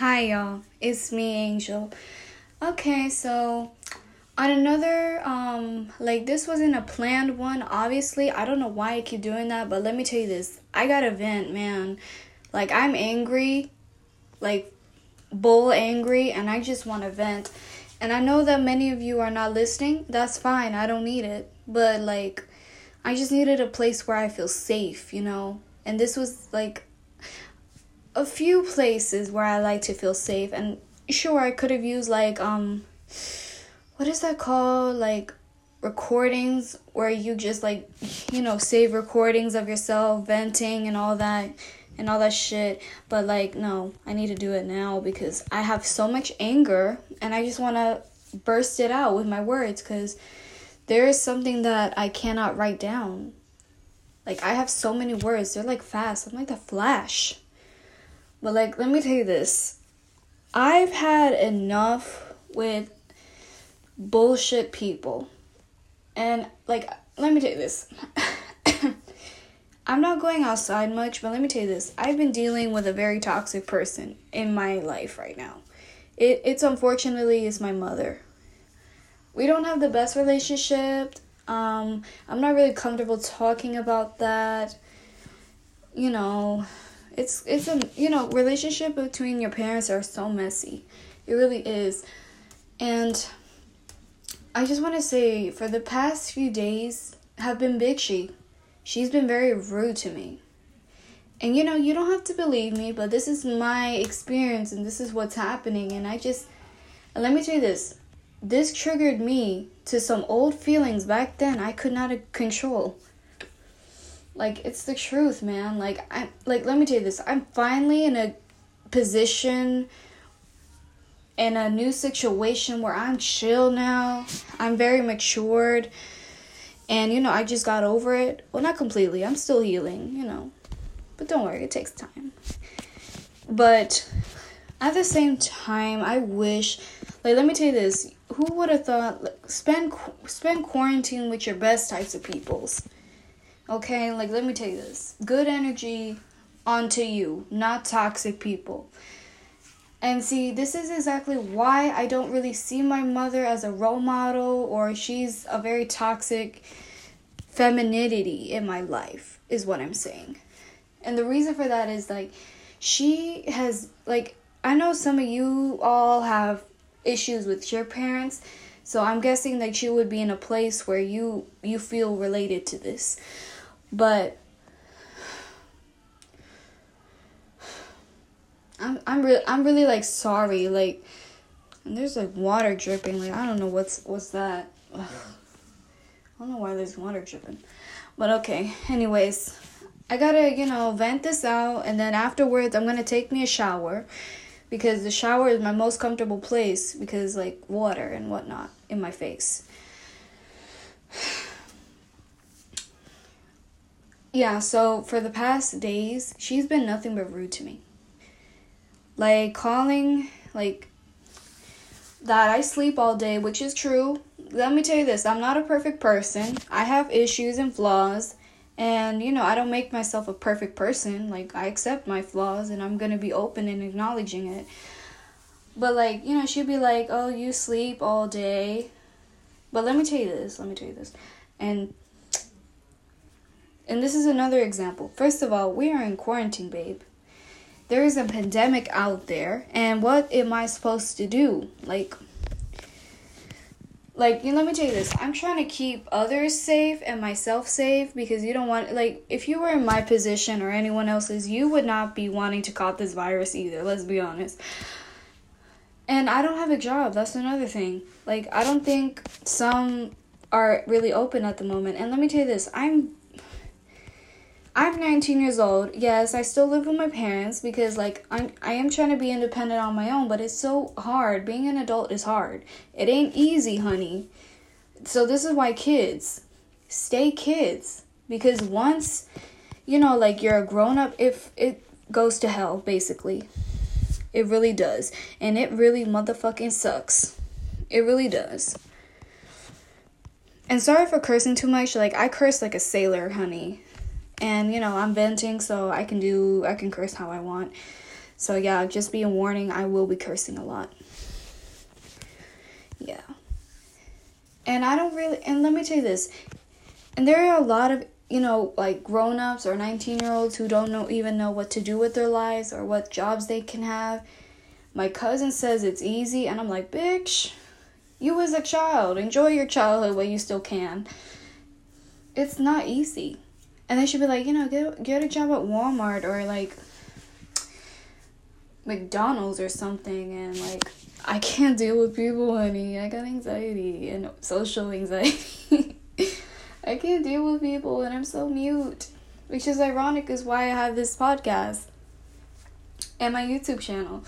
Hi, y'all. It's me, Angel. Okay, so on another, um, like this wasn't a planned one, obviously. I don't know why I keep doing that, but let me tell you this. I got a vent, man. Like, I'm angry, like, bull angry, and I just want to vent. And I know that many of you are not listening. That's fine. I don't need it. But, like, I just needed a place where I feel safe, you know? And this was, like, a few places where I like to feel safe. And sure, I could have used, like, um, what is that called? Like, recordings where you just, like, you know, save recordings of yourself venting and all that and all that shit. But like, no, I need to do it now because I have so much anger and I just want to burst it out with my words because there is something that I cannot write down. Like, I have so many words, they're like fast. I'm like the flash. But like, let me tell you this I've had enough with bullshit people. And like, let me tell you this. I'm not going outside much, but let me tell you this. I've been dealing with a very toxic person in my life right now. It it's unfortunately is my mother. We don't have the best relationship. Um, I'm not really comfortable talking about that. You know, it's it's a you know, relationship between your parents are so messy. It really is. And I just want to say for the past few days have been bitchy she's been very rude to me. And you know, you don't have to believe me, but this is my experience and this is what's happening. And I just, and let me tell you this this triggered me to some old feelings back then I could not control. Like, it's the truth, man. Like, I'm like, let me tell you this I'm finally in a position in a new situation where I'm chill now. I'm very matured. And, you know, I just got over it. Well, not completely. I'm still healing, you know. But don't worry, it takes time. But at the same time, I wish, like, let me tell you this. Who would have thought, like, spend, spend quarantine with your best types of peoples? Okay, like, let me tell you this. Good energy onto you, not toxic people. And see, this is exactly why I don't really see my mother as a role model or she's a very toxic femininity in my life, is what I'm saying. And the reason for that is like she has like I know some of you all have issues with your parents, so I'm guessing that you would be in a place where you you feel related to this. But I'm I'm really I'm really like sorry like and there's like water dripping like I don't know what's what's that. Ugh. I don't know why there's water dripping. But okay, anyways, I gotta, you know, vent this out and then afterwards I'm gonna take me a shower because the shower is my most comfortable place because like water and whatnot in my face. Yeah, so for the past days, she's been nothing but rude to me. Like calling like that I sleep all day, which is true. Let me tell you this, I'm not a perfect person. I have issues and flaws. And you know, I don't make myself a perfect person. Like I accept my flaws and I'm going to be open and acknowledging it. But like, you know, she'd be like, "Oh, you sleep all day." But let me tell you this. Let me tell you this. And and this is another example. First of all, we are in quarantine, babe. There is a pandemic out there and what am i supposed to do? Like like you know, let me tell you this. I'm trying to keep others safe and myself safe because you don't want like if you were in my position or anyone else's you would not be wanting to caught this virus either let's be honest. And i don't have a job. That's another thing. Like i don't think some are really open at the moment. And let me tell you this. I'm I'm 19 years old. Yes, I still live with my parents because like I'm I am trying to be independent on my own, but it's so hard. Being an adult is hard. It ain't easy, honey. So this is why kids stay kids because once you know like you're a grown up if it goes to hell basically. It really does. And it really motherfucking sucks. It really does. And sorry for cursing too much. Like I curse like a sailor, honey and you know i'm venting so i can do i can curse how i want So yeah, just be a warning, I will be cursing a lot. Yeah. And I don't really and let me tell you this. And there are a lot of, you know, like grown-ups or 19-year-olds who don't know even know what to do with their lives or what jobs they can have. My cousin says it's easy and I'm like, "Bitch, you as a child, enjoy your childhood while you still can." It's not easy. And they should be like, you know, get get a job at Walmart or like McDonald's or something and like I can't deal with people, honey. I got anxiety and social anxiety. I can't deal with people and I'm so mute. Which is ironic is why I have this podcast and my YouTube channel.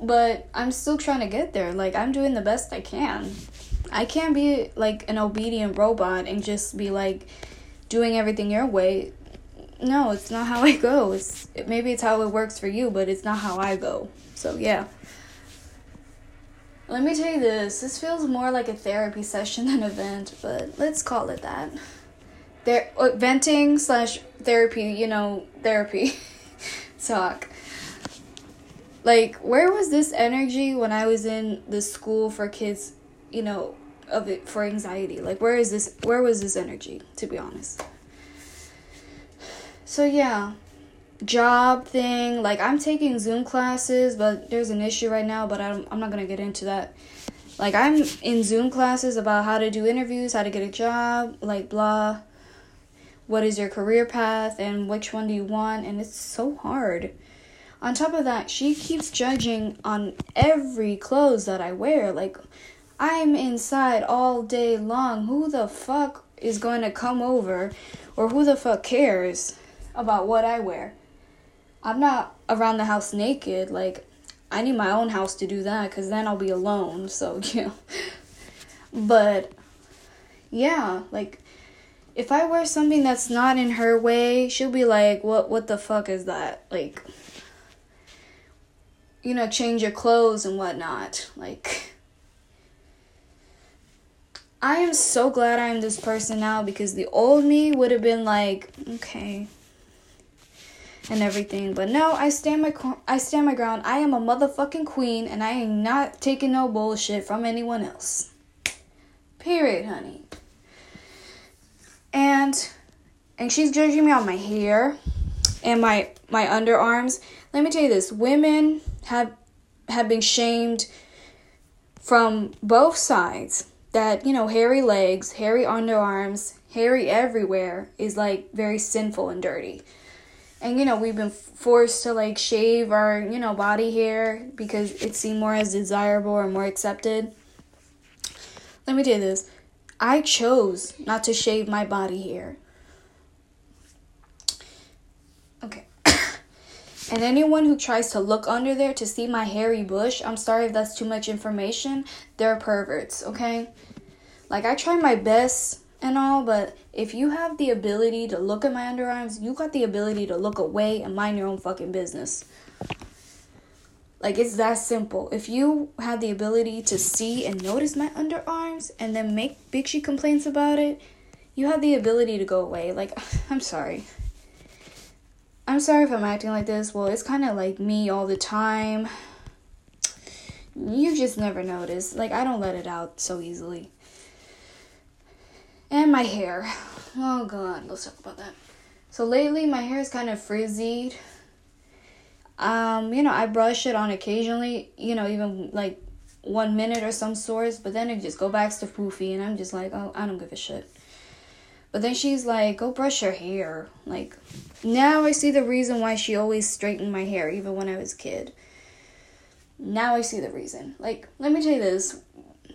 But I'm still trying to get there. Like I'm doing the best I can. I can't be like an obedient robot and just be like doing everything your way no, it's not how I go. It's maybe it's how it works for you, but it's not how I go. So yeah. Let me tell you this. This feels more like a therapy session than a vent, but let's call it that. There, uh, venting slash therapy. You know, therapy talk. Like, where was this energy when I was in the school for kids? You know, of it for anxiety. Like, where is this? Where was this energy? To be honest. So yeah, job thing. Like I'm taking Zoom classes, but there's an issue right now. But I'm I'm not gonna get into that. Like I'm in Zoom classes about how to do interviews, how to get a job, like blah. What is your career path and which one do you want? And it's so hard. On top of that, she keeps judging on every clothes that I wear. Like I'm inside all day long. Who the fuck is going to come over or who the fuck cares? about what I wear. I'm not around the house naked. Like, I need my own house to do that because then I'll be alone. So, you know. But, yeah, like, if I wear something that's not in her way, she'll be like, what, what the fuck is that? Like, you know, change your clothes and whatnot. Like, I am so glad I am this person now because the old me would have been like, okay, and everything. But no, I stand my I stand my ground. I am a motherfucking queen, and I ain't not taking no bullshit from anyone else. Period, honey. And and she's judging me on my hair and my my underarms. Let me tell you this: women have have been shamed from both sides. That you know, hairy legs, hairy underarms, hairy everywhere is like very sinful and dirty. And you know we've been forced to like shave our you know body hair because it's seen more as desirable or more accepted. Let me tell you this. I chose not to shave my body hair okay and anyone who tries to look under there to see my hairy bush i'm sorry if that's too much information they're perverts okay like i try my best and all, but if you have the ability to look at my underarms, you got the ability to look away and mind your own fucking business. Like it's that simple. If you have the ability to see and notice my underarms and then make bitchy complaints about it, you have the ability to go away. Like I'm sorry. I'm sorry if I'm acting like this. Well, it's kind of like me all the time. You just never notice. Like I don't let it out so easily. And my hair. Oh god, let's talk about that. So lately my hair is kind of frizzied. Um, you know, I brush it on occasionally, you know, even like one minute or some sorts, but then it just go back to poofy and I'm just like, oh, I don't give a shit. But then she's like, go brush your hair. Like, now I see the reason why she always straightened my hair, even when I was a kid. Now I see the reason. Like, let me tell you this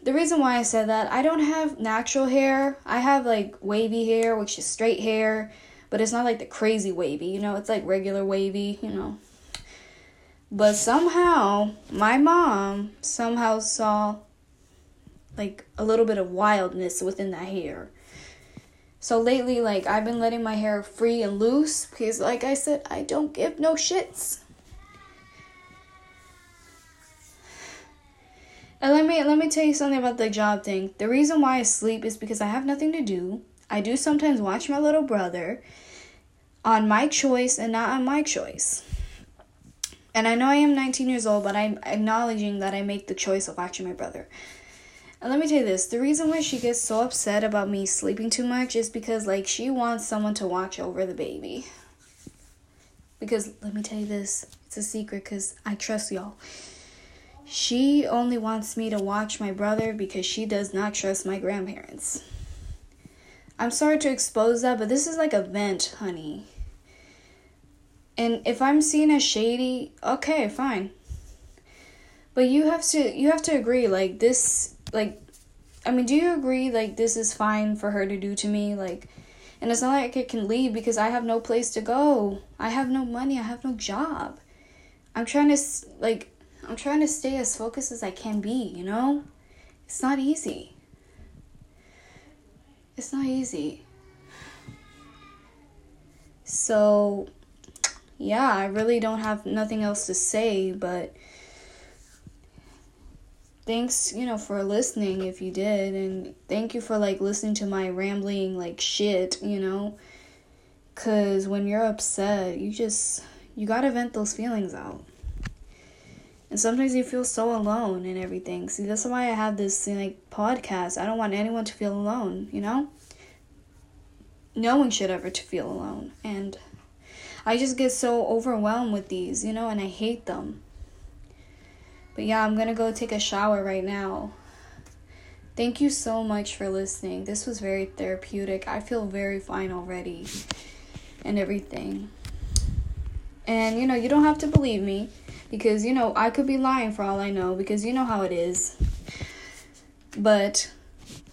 the reason why I said that, I don't have natural hair. I have like wavy hair, which is straight hair, but it's not like the crazy wavy, you know, it's like regular wavy, you know. But somehow, my mom somehow saw like a little bit of wildness within that hair. So lately, like, I've been letting my hair free and loose because, like I said, I don't give no shits. And let me let me tell you something about the job thing. The reason why I sleep is because I have nothing to do. I do sometimes watch my little brother on my choice and not on my choice. And I know I am 19 years old, but I'm acknowledging that I make the choice of watching my brother. And let me tell you this the reason why she gets so upset about me sleeping too much is because, like, she wants someone to watch over the baby. Because, let me tell you this it's a secret because I trust y'all. She only wants me to watch my brother because she does not trust my grandparents. I'm sorry to expose that, but this is like a vent, honey. And if I'm seen as shady, okay, fine. But you have to you have to agree like this like I mean, do you agree like this is fine for her to do to me like and it's not like I can leave because I have no place to go. I have no money, I have no job. I'm trying to like I'm trying to stay as focused as I can be, you know? It's not easy. It's not easy. So, yeah, I really don't have nothing else to say, but thanks, you know, for listening if you did and thank you for like listening to my rambling like shit, you know? Cuz when you're upset, you just you got to vent those feelings out. And sometimes you feel so alone and everything. See, that's why I have this like podcast. I don't want anyone to feel alone, you know? No one should ever to feel alone. And I just get so overwhelmed with these, you know, and I hate them. But yeah, I'm to go take a shower right now. Thank you so much for listening. This was very therapeutic. I feel very fine already and everything. And you know, you don't have to believe me because you know I could be lying for all I know because you know how it is. But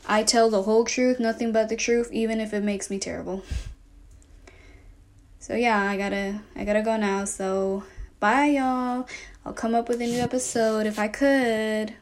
I tell the whole truth, nothing but the truth, even if it makes me terrible. So yeah, I gotta I gotta go now. So bye y'all. I'll come up with a new episode if I could.